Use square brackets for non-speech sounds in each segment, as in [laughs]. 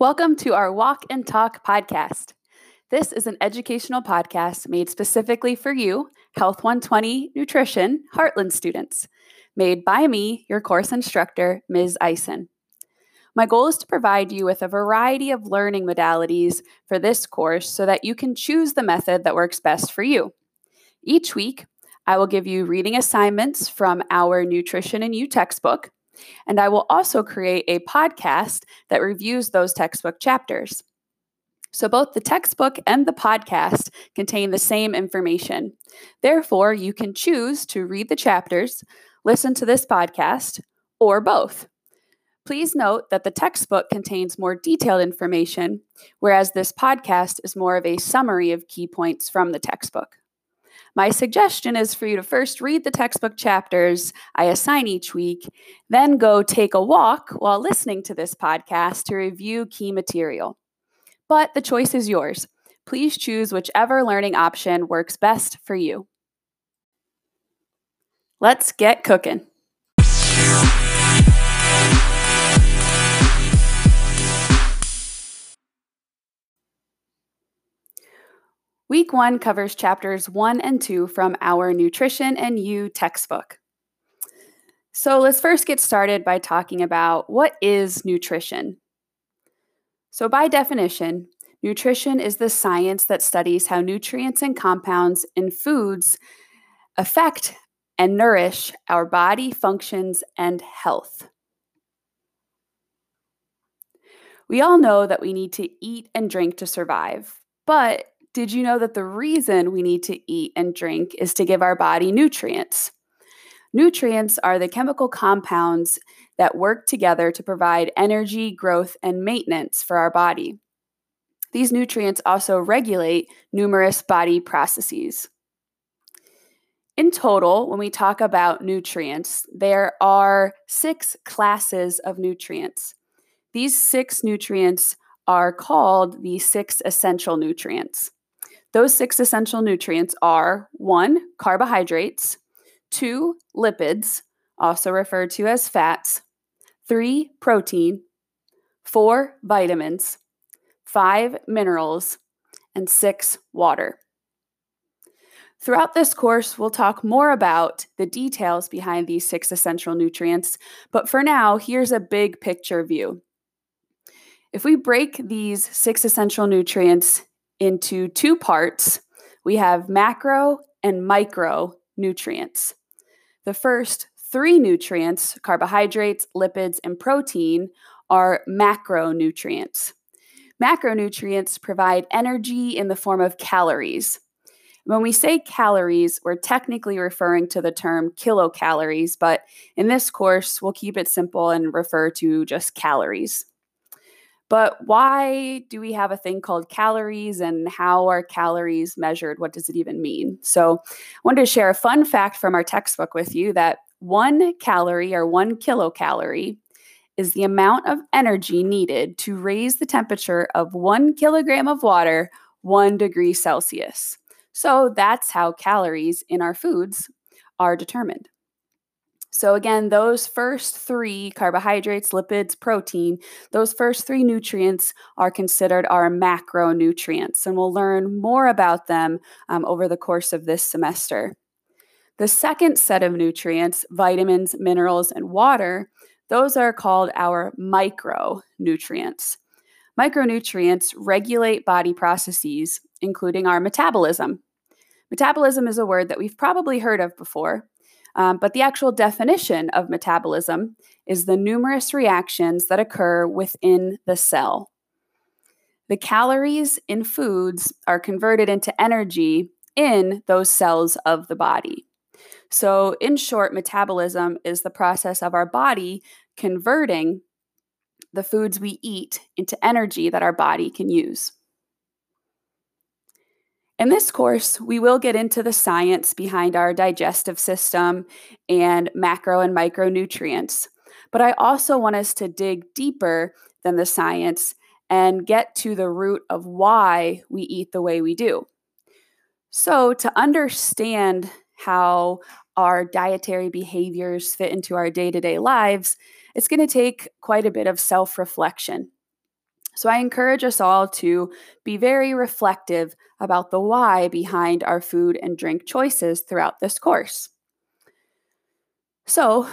Welcome to our Walk and Talk podcast. This is an educational podcast made specifically for you, Health 120 Nutrition Heartland students, made by me, your course instructor, Ms. Ison. My goal is to provide you with a variety of learning modalities for this course so that you can choose the method that works best for you. Each week, I will give you reading assignments from our Nutrition and You textbook and I will also create a podcast that reviews those textbook chapters. So, both the textbook and the podcast contain the same information. Therefore, you can choose to read the chapters, listen to this podcast, or both. Please note that the textbook contains more detailed information, whereas this podcast is more of a summary of key points from the textbook. My suggestion is for you to first read the textbook chapters I assign each week, then go take a walk while listening to this podcast to review key material. But the choice is yours. Please choose whichever learning option works best for you. Let's get cooking. Week one covers chapters one and two from our Nutrition and You textbook. So let's first get started by talking about what is nutrition. So, by definition, nutrition is the science that studies how nutrients and compounds in foods affect and nourish our body functions and health. We all know that we need to eat and drink to survive, but did you know that the reason we need to eat and drink is to give our body nutrients? Nutrients are the chemical compounds that work together to provide energy, growth, and maintenance for our body. These nutrients also regulate numerous body processes. In total, when we talk about nutrients, there are six classes of nutrients. These six nutrients are called the six essential nutrients. Those six essential nutrients are one, carbohydrates, two, lipids, also referred to as fats, three, protein, four, vitamins, five, minerals, and six, water. Throughout this course, we'll talk more about the details behind these six essential nutrients, but for now, here's a big picture view. If we break these six essential nutrients into two parts. We have macro and micro nutrients. The first three nutrients, carbohydrates, lipids, and protein, are macronutrients. Macronutrients provide energy in the form of calories. When we say calories, we're technically referring to the term kilocalories, but in this course, we'll keep it simple and refer to just calories. But why do we have a thing called calories and how are calories measured? What does it even mean? So, I wanted to share a fun fact from our textbook with you that one calorie or one kilocalorie is the amount of energy needed to raise the temperature of one kilogram of water one degree Celsius. So, that's how calories in our foods are determined. So, again, those first three carbohydrates, lipids, protein, those first three nutrients are considered our macronutrients, and we'll learn more about them um, over the course of this semester. The second set of nutrients, vitamins, minerals, and water, those are called our micronutrients. Micronutrients regulate body processes, including our metabolism. Metabolism is a word that we've probably heard of before. Um, but the actual definition of metabolism is the numerous reactions that occur within the cell. The calories in foods are converted into energy in those cells of the body. So, in short, metabolism is the process of our body converting the foods we eat into energy that our body can use. In this course, we will get into the science behind our digestive system and macro and micronutrients. But I also want us to dig deeper than the science and get to the root of why we eat the way we do. So, to understand how our dietary behaviors fit into our day to day lives, it's going to take quite a bit of self reflection. So I encourage us all to be very reflective about the why behind our food and drink choices throughout this course. So,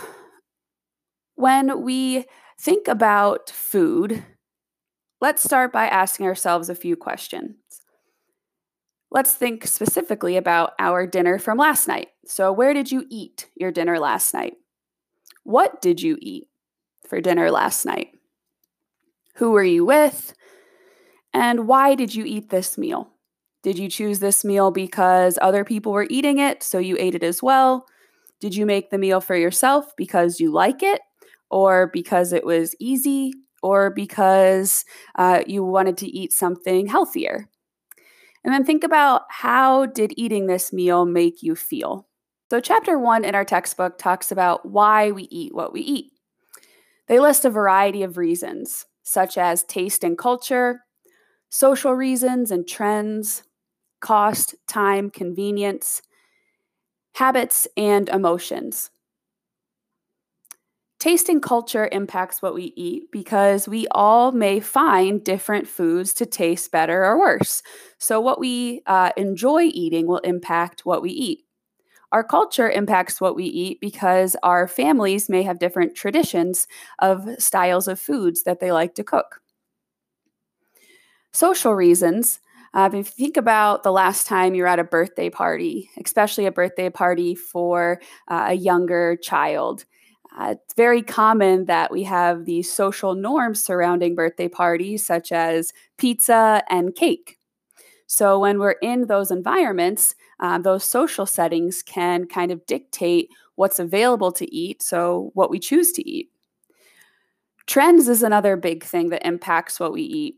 when we think about food, let's start by asking ourselves a few questions. Let's think specifically about our dinner from last night. So, where did you eat your dinner last night? What did you eat for dinner last night? Who were you with? And why did you eat this meal? Did you choose this meal because other people were eating it, so you ate it as well? Did you make the meal for yourself because you like it, or because it was easy, or because uh, you wanted to eat something healthier? And then think about how did eating this meal make you feel? So, chapter one in our textbook talks about why we eat what we eat. They list a variety of reasons, such as taste and culture, social reasons and trends, cost, time, convenience, habits, and emotions. Taste and culture impacts what we eat because we all may find different foods to taste better or worse. So, what we uh, enjoy eating will impact what we eat. Our culture impacts what we eat because our families may have different traditions of styles of foods that they like to cook. Social reasons. Uh, if you think about the last time you're at a birthday party, especially a birthday party for uh, a younger child, uh, it's very common that we have these social norms surrounding birthday parties, such as pizza and cake. So, when we're in those environments, um, those social settings can kind of dictate what's available to eat, so what we choose to eat. Trends is another big thing that impacts what we eat.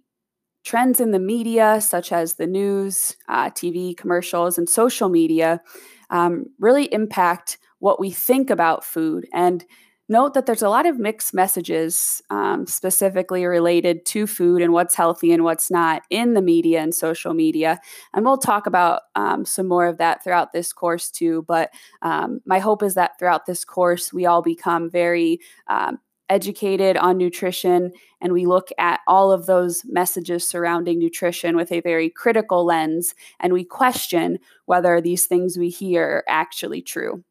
Trends in the media, such as the news, uh, TV, commercials, and social media, um, really impact what we think about food. And note that there's a lot of mixed messages um, specifically related to food and what's healthy and what's not in the media and social media. And we'll talk about um, some more of that throughout this course too. But um, my hope is that throughout this course, we all become very um, educated on nutrition and we look at all of those messages surrounding nutrition with a very critical lens and we question whether these things we hear are actually true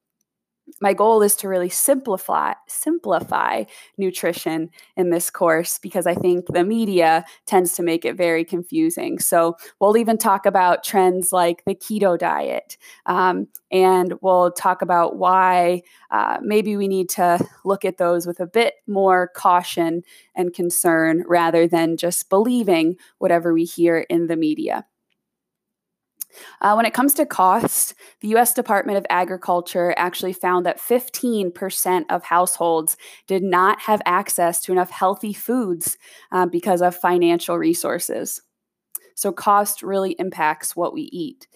my goal is to really simplify simplify nutrition in this course because I think the media tends to make it very confusing. So we'll even talk about trends like the keto diet, um, and we'll talk about why uh, maybe we need to look at those with a bit more caution and concern rather than just believing whatever we hear in the media. Uh, when it comes to costs, the US Department of Agriculture actually found that 15% of households did not have access to enough healthy foods uh, because of financial resources. So, cost really impacts what we eat.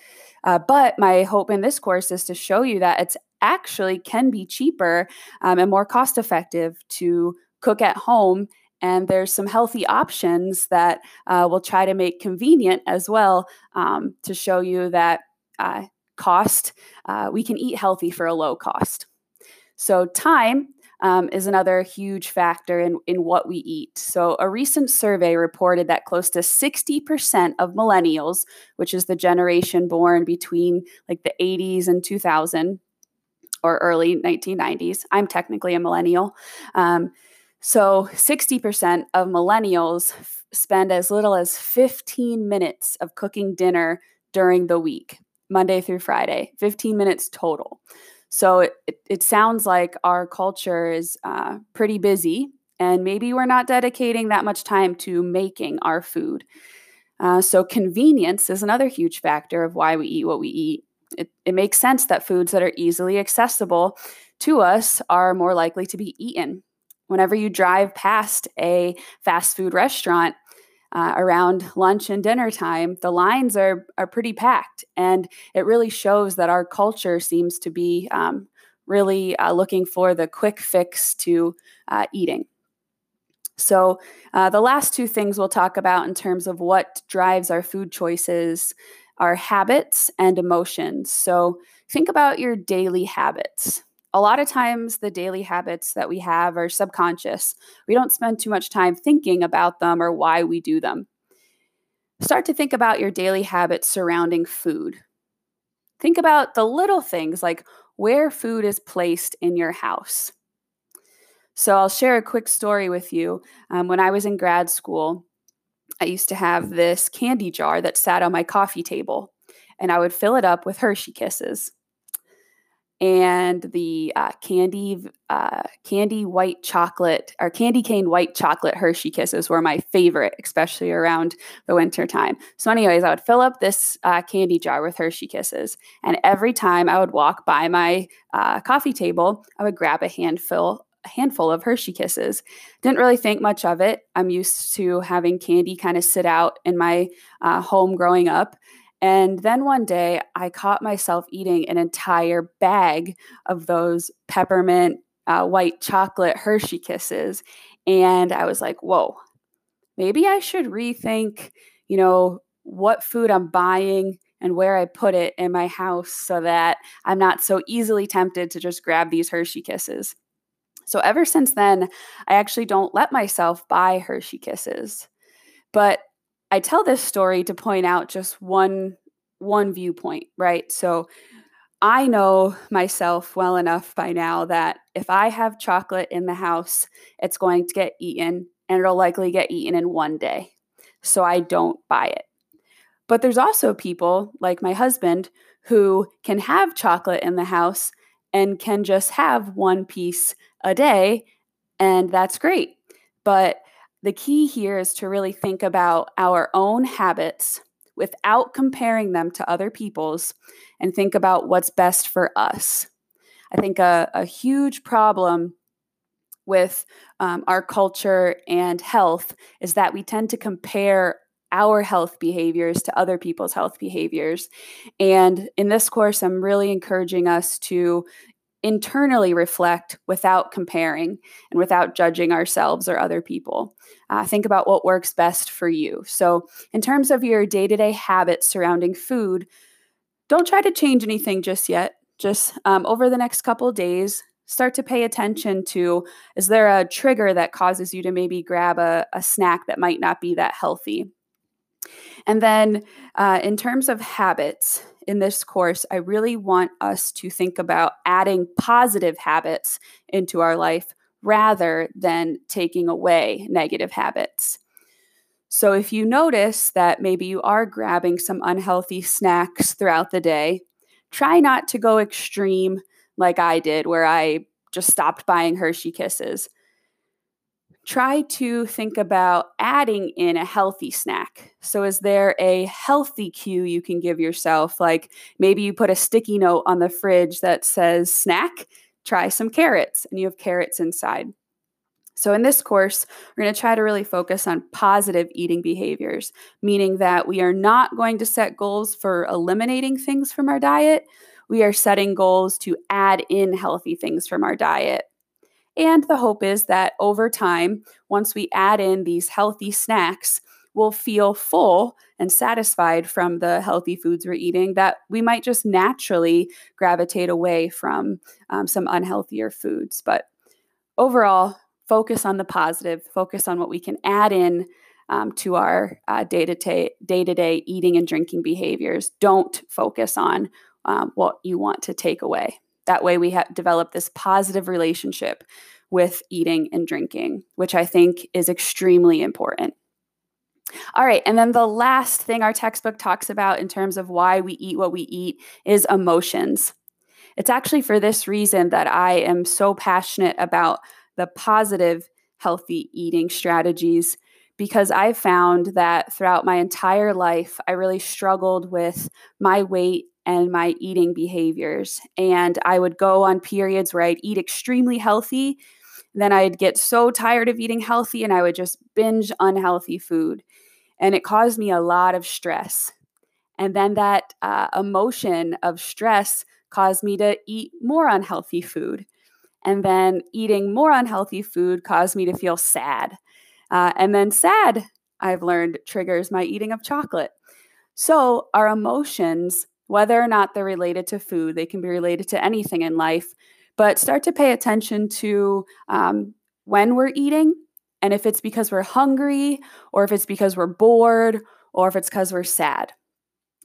Uh, but my hope in this course is to show you that it's actually can be cheaper um, and more cost effective to cook at home and there's some healthy options that uh, we'll try to make convenient as well um, to show you that uh, cost, uh, we can eat healthy for a low cost. So, time um, is another huge factor in, in what we eat. So, a recent survey reported that close to 60% of millennials, which is the generation born between like the 80s and 2000 or early 1990s, I'm technically a millennial. Um, so 60% of millennials f- spend as little as 15 minutes of cooking dinner during the week, Monday through Friday, 15 minutes total. So it, it, it sounds like our culture is uh, pretty busy, and maybe we're not dedicating that much time to making our food. Uh, so, convenience is another huge factor of why we eat what we eat. It, it makes sense that foods that are easily accessible to us are more likely to be eaten whenever you drive past a fast food restaurant uh, around lunch and dinner time, the lines are are pretty packed, and it really shows that our culture seems to be um, really uh, looking for the quick fix to uh, eating. So, uh, the last two things we'll talk about in terms of what drives our food choices are habits and emotions. So, think about your daily habits. A lot of times the daily habits that we have are subconscious. We don't spend too much time thinking about them or why we do them. Start to think about your daily habits surrounding food. Think about the little things like where food is placed in your house. So, I'll share a quick story with you. Um, when I was in grad school, I used to have this candy jar that sat on my coffee table, and I would fill it up with Hershey Kisses and the uh, candy uh, candy white chocolate or candy cane white chocolate Hershey Kisses were my favorite, especially around the winter time. So, anyways, I would fill up this uh, candy jar with Hershey Kisses, and every time I would walk by my uh, coffee table, I would grab a handful a handful of Hershey Kisses. Didn't really think much of it. I'm used to having candy kind of sit out in my uh, home growing up. And then one day I caught myself eating an entire bag of those peppermint uh, white chocolate Hershey kisses. And I was like, whoa, maybe I should rethink, you know, what food I'm buying and where I put it in my house so that I'm not so easily tempted to just grab these Hershey kisses. So ever since then, I actually don't let myself buy Hershey kisses. But I tell this story to point out just one one viewpoint, right? So I know myself well enough by now that if I have chocolate in the house, it's going to get eaten and it'll likely get eaten in one day. So I don't buy it. But there's also people like my husband who can have chocolate in the house and can just have one piece a day, and that's great. But the key here is to really think about our own habits without comparing them to other people's and think about what's best for us. I think a, a huge problem with um, our culture and health is that we tend to compare our health behaviors to other people's health behaviors. And in this course, I'm really encouraging us to internally reflect without comparing and without judging ourselves or other people. Uh, think about what works best for you. So, in terms of your day to day habits surrounding food, don't try to change anything just yet. Just um, over the next couple days, start to pay attention to is there a trigger that causes you to maybe grab a, a snack that might not be that healthy? And then, uh, in terms of habits, in this course, I really want us to think about adding positive habits into our life rather than taking away negative habits. So, if you notice that maybe you are grabbing some unhealthy snacks throughout the day, try not to go extreme like I did, where I just stopped buying Hershey Kisses try to think about adding in a healthy snack. So, is there a healthy cue you can give yourself? Like maybe you put a sticky note on the fridge that says snack, try some carrots, and you have carrots inside. So, in this course, we're going to try to really focus on positive eating behaviors, meaning that we are not going to set goals for eliminating things from our diet. We are setting goals to add in healthy things from our diet. And the hope is that over time, once we add in these healthy snacks, we'll feel full and satisfied from the healthy foods we're eating that we might just naturally gravitate away from um, some unhealthier foods. But overall, focus on the positive, focus on what we can add in um, to our day to day eating and drinking behaviors. Don't focus on um, what you want to take away. That way, we have developed this positive relationship with eating and drinking, which I think is extremely important. All right, and then the last thing our textbook talks about in terms of why we eat what we eat is emotions. It's actually for this reason that I am so passionate about the positive, healthy eating strategies because I found that throughout my entire life, I really struggled with my weight and my eating behaviors. And I would go on periods where I'd eat extremely healthy. Then I'd get so tired of eating healthy and I would just binge unhealthy food. And it caused me a lot of stress. And then that uh, emotion of stress caused me to eat more unhealthy food. And then eating more unhealthy food caused me to feel sad. Uh, and then sad, I've learned, triggers my eating of chocolate. So our emotions whether or not they're related to food, they can be related to anything in life, but start to pay attention to um, when we're eating and if it's because we're hungry or if it's because we're bored or if it's because we're sad.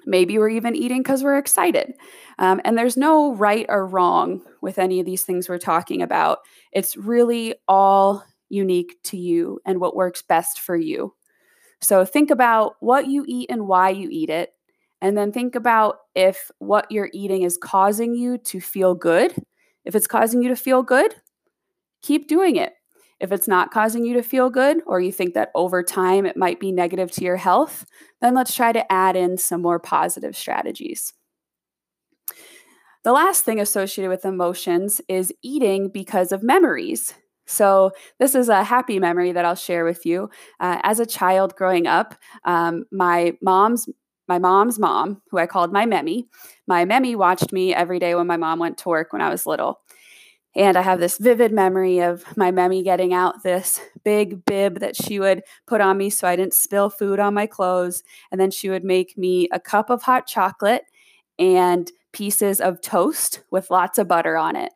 Maybe we're even eating because we're excited. Um, and there's no right or wrong with any of these things we're talking about. It's really all unique to you and what works best for you. So think about what you eat and why you eat it. And then think about if what you're eating is causing you to feel good. If it's causing you to feel good, keep doing it. If it's not causing you to feel good, or you think that over time it might be negative to your health, then let's try to add in some more positive strategies. The last thing associated with emotions is eating because of memories. So, this is a happy memory that I'll share with you. Uh, as a child growing up, um, my mom's my mom's mom, who I called my Memmy, my Memmy watched me every day when my mom went to work when I was little. And I have this vivid memory of my Memmy getting out this big bib that she would put on me so I didn't spill food on my clothes. And then she would make me a cup of hot chocolate and pieces of toast with lots of butter on it.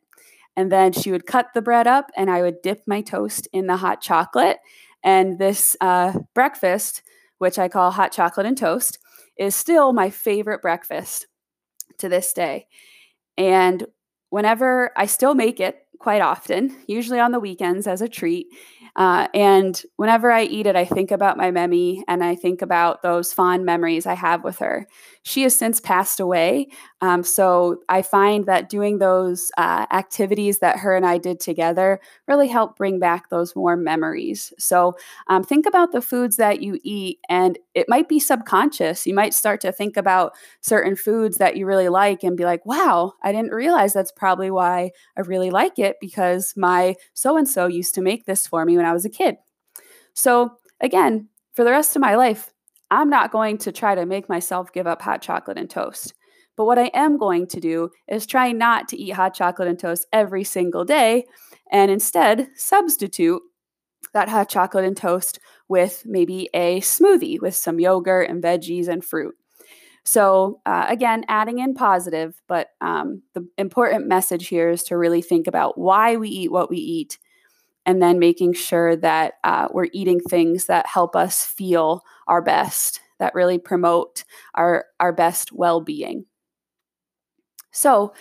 And then she would cut the bread up and I would dip my toast in the hot chocolate. And this uh, breakfast, which I call hot chocolate and toast, is still my favorite breakfast to this day. And whenever I still make it quite often, usually on the weekends as a treat. Uh, and whenever I eat it, I think about my Memmy and I think about those fond memories I have with her. She has since passed away. Um, so I find that doing those uh, activities that her and I did together really help bring back those warm memories. So um, think about the foods that you eat, and it might be subconscious. You might start to think about certain foods that you really like and be like, wow, I didn't realize that's probably why I really like it because my so and so used to make this for me when I was a kid. So again, for the rest of my life, I'm not going to try to make myself give up hot chocolate and toast. But what I am going to do is try not to eat hot chocolate and toast every single day and instead substitute that hot chocolate and toast with maybe a smoothie with some yogurt and veggies and fruit. So, uh, again, adding in positive, but um, the important message here is to really think about why we eat what we eat and then making sure that uh, we're eating things that help us feel our best, that really promote our, our best well being. So,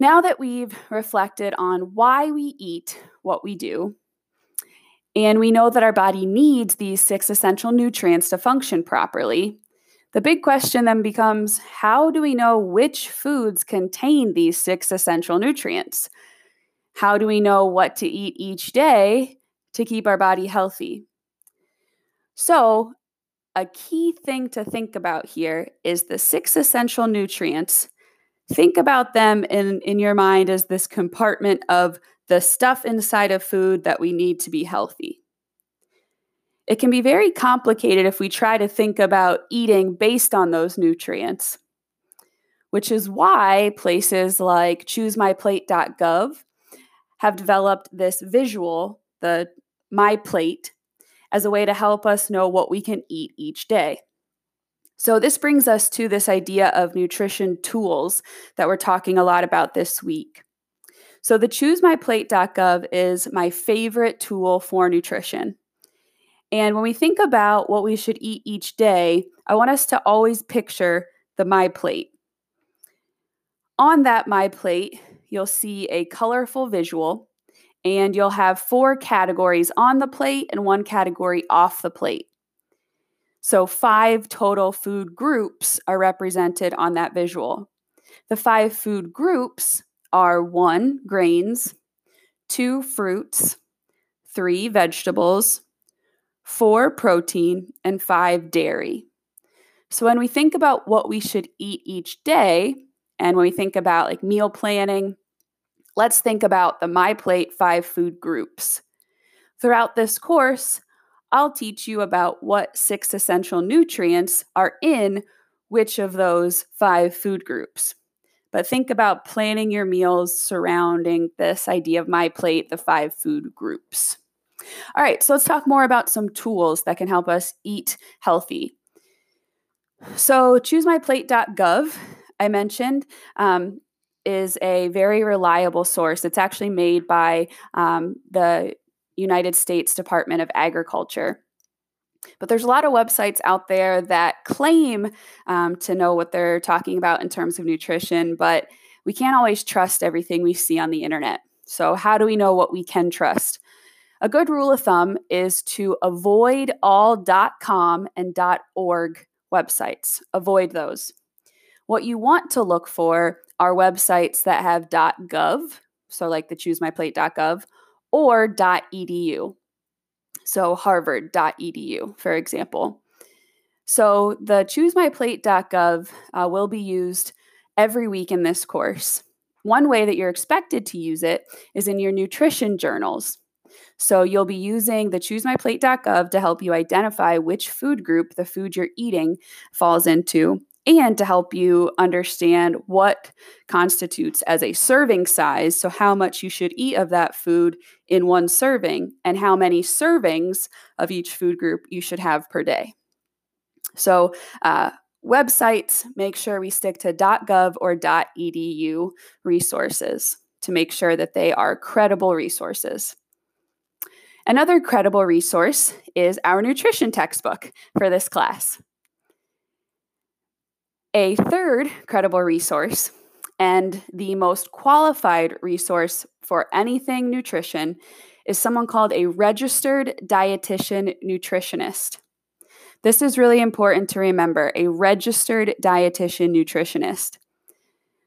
now that we've reflected on why we eat what we do, and we know that our body needs these six essential nutrients to function properly, the big question then becomes how do we know which foods contain these six essential nutrients? How do we know what to eat each day to keep our body healthy? So, a key thing to think about here is the six essential nutrients. Think about them in, in your mind as this compartment of the stuff inside of food that we need to be healthy. It can be very complicated if we try to think about eating based on those nutrients, which is why places like choosemyplate.gov have developed this visual, the My Plate, as a way to help us know what we can eat each day. So, this brings us to this idea of nutrition tools that we're talking a lot about this week. So, the choosemyplate.gov is my favorite tool for nutrition. And when we think about what we should eat each day, I want us to always picture the My Plate. On that My Plate, you'll see a colorful visual, and you'll have four categories on the plate and one category off the plate. So, five total food groups are represented on that visual. The five food groups are one, grains, two, fruits, three, vegetables, four, protein, and five, dairy. So, when we think about what we should eat each day, and when we think about like meal planning, let's think about the My Plate 5 food groups. Throughout this course, I'll teach you about what six essential nutrients are in which of those five food groups. But think about planning your meals surrounding this idea of My Plate, the five food groups. All right, so let's talk more about some tools that can help us eat healthy. So, choosemyplate.gov I mentioned. Um, is a very reliable source. It's actually made by um, the United States Department of Agriculture. But there's a lot of websites out there that claim um, to know what they're talking about in terms of nutrition, but we can't always trust everything we see on the internet. So, how do we know what we can trust? A good rule of thumb is to avoid all .com and .org websites. Avoid those. What you want to look for are websites that have .gov, so like the choosemyplate.gov, or .edu. So harvard.edu, for example. So the choosemyplate.gov uh, will be used every week in this course. One way that you're expected to use it is in your nutrition journals. So you'll be using the choosemyplate.gov to help you identify which food group the food you're eating falls into and to help you understand what constitutes as a serving size. So, how much you should eat of that food in one serving, and how many servings of each food group you should have per day. So, uh, websites, make sure we stick to .gov or .edu resources to make sure that they are credible resources. Another credible resource is our nutrition textbook for this class. A third credible resource and the most qualified resource for anything nutrition is someone called a registered dietitian nutritionist. This is really important to remember a registered dietitian nutritionist.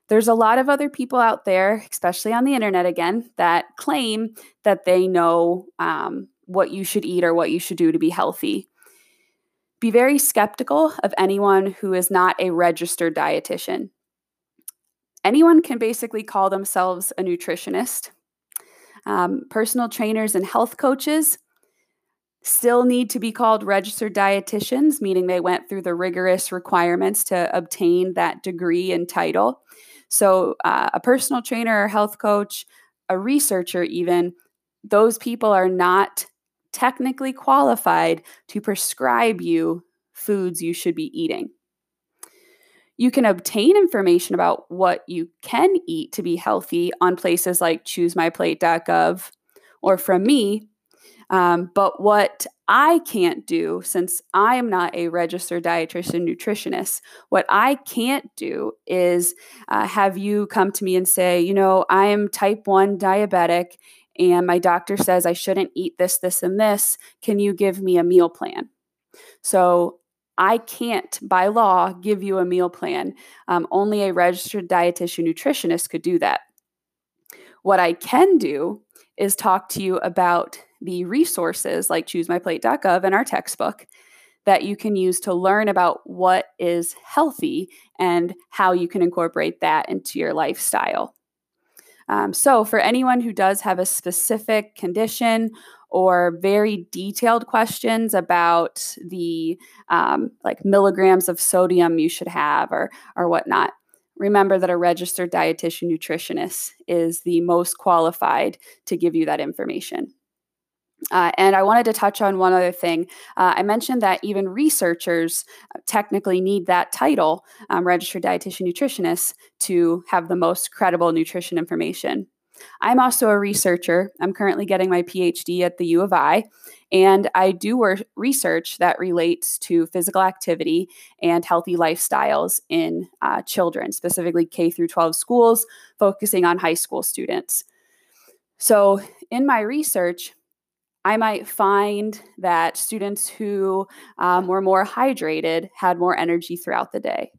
There's a lot of other people out there, especially on the internet again, that claim that they know um, what you should eat or what you should do to be healthy. Be very skeptical of anyone who is not a registered dietitian. Anyone can basically call themselves a nutritionist. Um, personal trainers and health coaches still need to be called registered dietitians, meaning they went through the rigorous requirements to obtain that degree and title. So, uh, a personal trainer or health coach, a researcher, even, those people are not technically qualified to prescribe you foods you should be eating. You can obtain information about what you can eat to be healthy on places like choosemyplate.gov or from me. Um, but what I can't do, since I am not a registered dietitian nutritionist, what I can't do is uh, have you come to me and say, you know, I am type 1 diabetic and my doctor says I shouldn't eat this, this, and this. Can you give me a meal plan? So I can't, by law, give you a meal plan. Um, only a registered dietitian nutritionist could do that. What I can do is talk to you about the resources like choosemyplate.gov and our textbook that you can use to learn about what is healthy and how you can incorporate that into your lifestyle. Um, so, for anyone who does have a specific condition or very detailed questions about the um, like milligrams of sodium you should have or or whatnot, remember that a registered dietitian nutritionist is the most qualified to give you that information. Uh, and I wanted to touch on one other thing. Uh, I mentioned that even researchers uh, technically need that title, um, registered dietitian nutritionist, to have the most credible nutrition information. I'm also a researcher. I'm currently getting my PhD at the U of I, and I do work research that relates to physical activity and healthy lifestyles in uh, children, specifically K through 12 schools, focusing on high school students. So, in my research, I might find that students who um, were more hydrated had more energy throughout the day.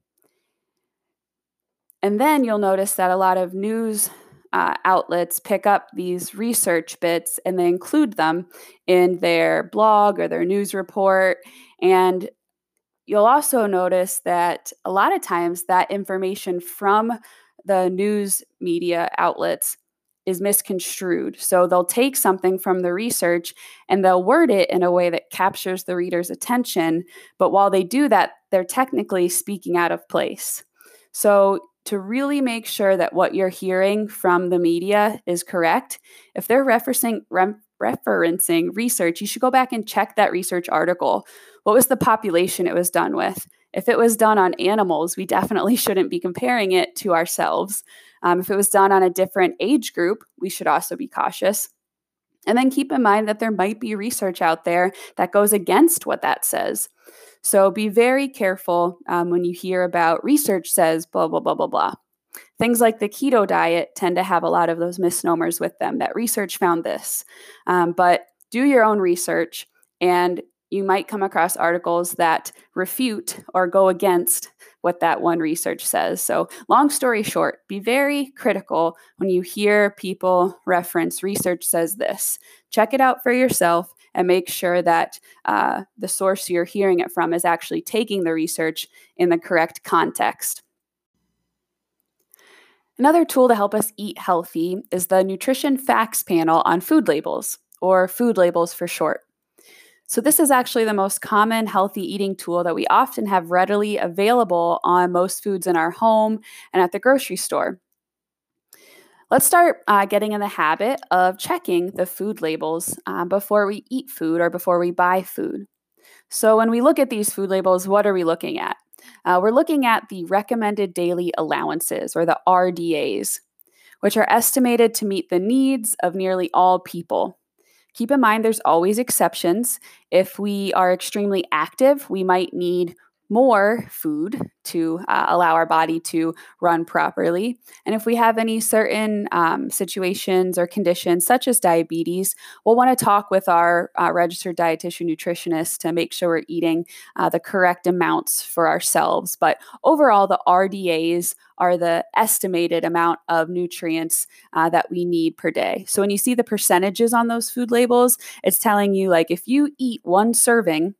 And then you'll notice that a lot of news uh, outlets pick up these research bits and they include them in their blog or their news report. And you'll also notice that a lot of times that information from the news media outlets is misconstrued. So they'll take something from the research and they'll word it in a way that captures the reader's attention. But while they do that, they're technically speaking out of place. So to really make sure that what you're hearing from the media is correct, if they're referencing re- referencing research, you should go back and check that research article. What was the population it was done with? If it was done on animals, we definitely [laughs] shouldn't be comparing it to ourselves. Um, if it was done on a different age group, we should also be cautious. And then keep in mind that there might be research out there that goes against what that says. So be very careful um, when you hear about research says blah, blah, blah, blah, blah. Things like the keto diet tend to have a lot of those misnomers with them that research found this. Um, but do your own research, and you might come across articles that refute or go against what that one research says. So, long story short, be very critical when you hear people reference research says this. Check it out for yourself and make sure that uh, the source you're hearing it from is actually taking the research in the correct context. Another tool to help us eat healthy is the Nutrition Facts panel on food labels, or food labels for short. So, this is actually the most common healthy eating tool that we often have readily available on most foods in our home and at the grocery store. Let's start uh, getting in the habit of checking the food labels uh, before we eat food or before we buy food. So, when we look at these food labels, what are we looking at? Uh, we're looking at the recommended daily allowances or the RDAs, which are estimated to meet the needs of nearly all people. Keep in mind there's always exceptions. If we are extremely active, we might need more food to uh, allow our body to run properly. And if we have any certain um, situations or conditions, such as diabetes, we'll want to talk with our uh, registered dietitian nutritionist to make sure we're eating uh, the correct amounts for ourselves. But overall, the RDAs are the estimated amount of nutrients uh, that we need per day. So when you see the percentages on those food labels, it's telling you like if you eat one serving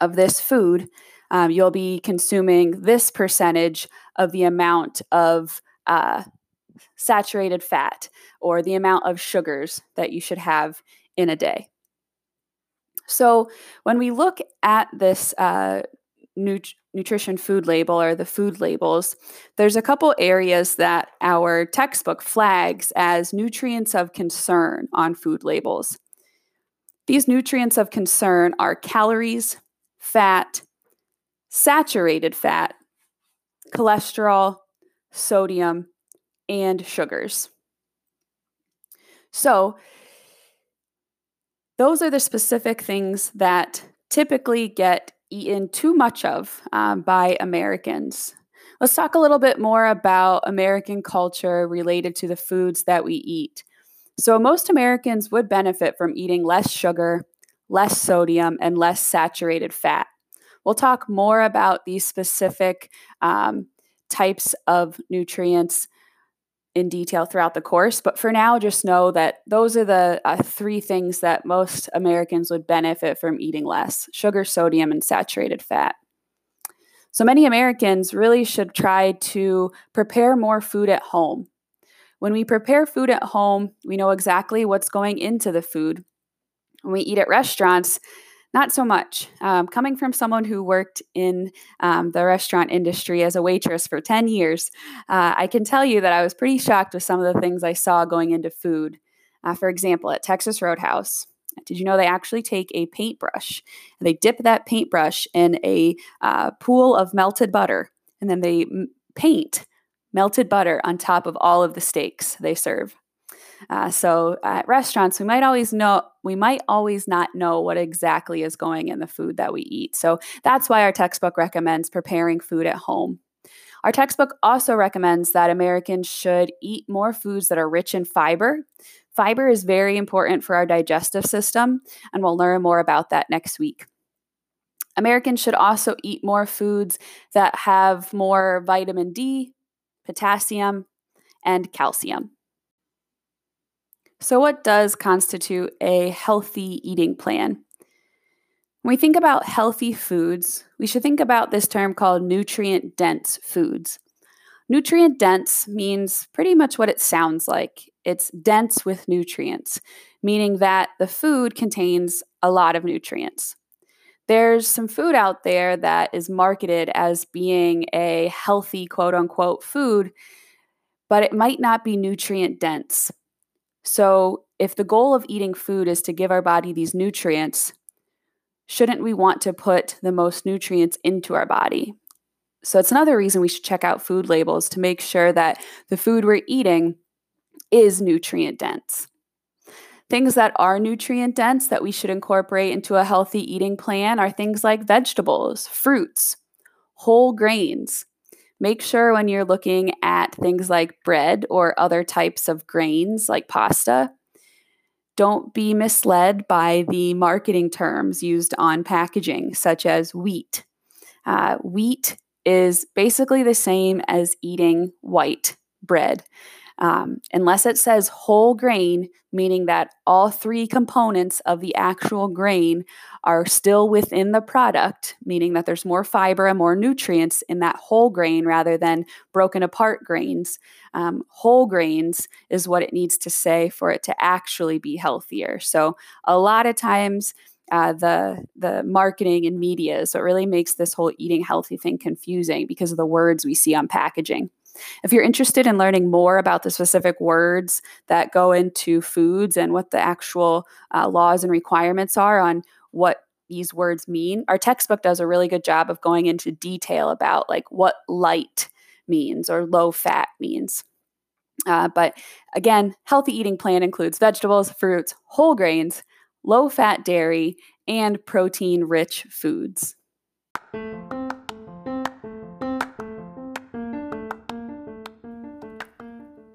of this food, um, you'll be consuming this percentage of the amount of uh, saturated fat or the amount of sugars that you should have in a day. So, when we look at this uh, nut- nutrition food label or the food labels, there's a couple areas that our textbook flags as nutrients of concern on food labels. These nutrients of concern are calories, fat, saturated fat, cholesterol, sodium, and sugars. So, those are the specific things that typically get eaten too much of um, by Americans. Let's talk a little bit more about American culture related to the foods that we eat. So, most Americans would benefit from eating less sugar, less sodium, and less saturated fat. We'll talk more about these specific um, types of nutrients in detail throughout the course. But for now, just know that those are the uh, three things that most Americans would benefit from eating less sugar, sodium, and saturated fat. So many Americans really should try to prepare more food at home. When we prepare food at home, we know exactly what's going into the food. When we eat at restaurants, not so much. Um, coming from someone who worked in um, the restaurant industry as a waitress for 10 years, uh, I can tell you that I was pretty shocked with some of the things I saw going into food. Uh, for example, at Texas Roadhouse, did you know they actually take a paintbrush they dip that paintbrush in a uh, pool of melted butter and then they m- paint melted butter on top of all of the steaks they serve? Uh, so at restaurants, we might always know we might always not know what exactly is going in the food that we eat. So that's why our textbook recommends preparing food at home. Our textbook also recommends that Americans should eat more foods that are rich in fiber. Fiber is very important for our digestive system, and we'll learn more about that next week. Americans should also eat more foods that have more vitamin D, potassium, and calcium. So, what does constitute a healthy eating plan? When we think about healthy foods, we should think about this term called nutrient dense foods. Nutrient dense means pretty much what it sounds like it's dense with nutrients, meaning that the food contains a lot of nutrients. There's some food out there that is marketed as being a healthy quote unquote food, but it might not be nutrient dense. So, if the goal of eating food is to give our body these nutrients, shouldn't we want to put the most nutrients into our body? So it's another reason we should check out food labels to make sure that the food we're eating is nutrient dense. Things that are nutrient dense that we should incorporate into a healthy eating plan are things like vegetables, fruits, whole grains. Make sure when you're looking at things like bread or other types of grains like pasta, don't be misled by the marketing terms used on packaging, such as wheat. Uh, wheat is basically the same as eating white bread um, unless it says whole grain, meaning that all three components of the actual grain are still within the product, meaning that there's more fiber and more nutrients in that whole grain rather than broken apart grains. Um, whole grains is what it needs to say for it to actually be healthier. So, a lot of times, uh, the the marketing and media is what really makes this whole eating healthy thing confusing because of the words we see on packaging. If you're interested in learning more about the specific words that go into foods and what the actual uh, laws and requirements are on what these words mean, our textbook does a really good job of going into detail about like what light means or low fat means. Uh, but again, healthy eating plan includes vegetables, fruits, whole grains, low fat dairy, and protein rich foods.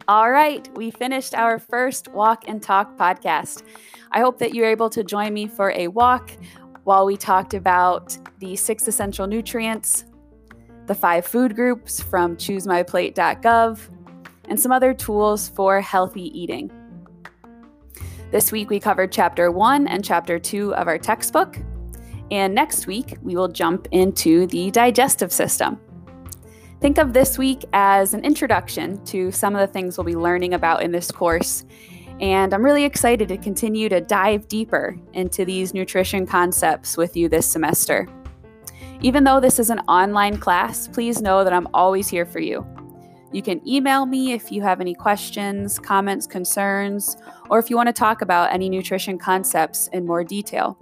All right, we finished our first Walk and Talk podcast. I hope that you're able to join me for a walk while we talked about the six essential nutrients, the five food groups from choosemyplate.gov, and some other tools for healthy eating. This week we covered chapter one and chapter two of our textbook, and next week we will jump into the digestive system. Think of this week as an introduction to some of the things we'll be learning about in this course. And I'm really excited to continue to dive deeper into these nutrition concepts with you this semester. Even though this is an online class, please know that I'm always here for you. You can email me if you have any questions, comments, concerns, or if you want to talk about any nutrition concepts in more detail.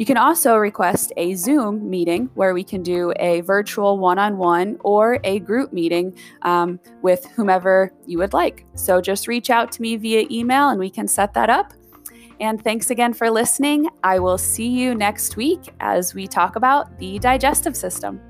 You can also request a Zoom meeting where we can do a virtual one on one or a group meeting um, with whomever you would like. So just reach out to me via email and we can set that up. And thanks again for listening. I will see you next week as we talk about the digestive system.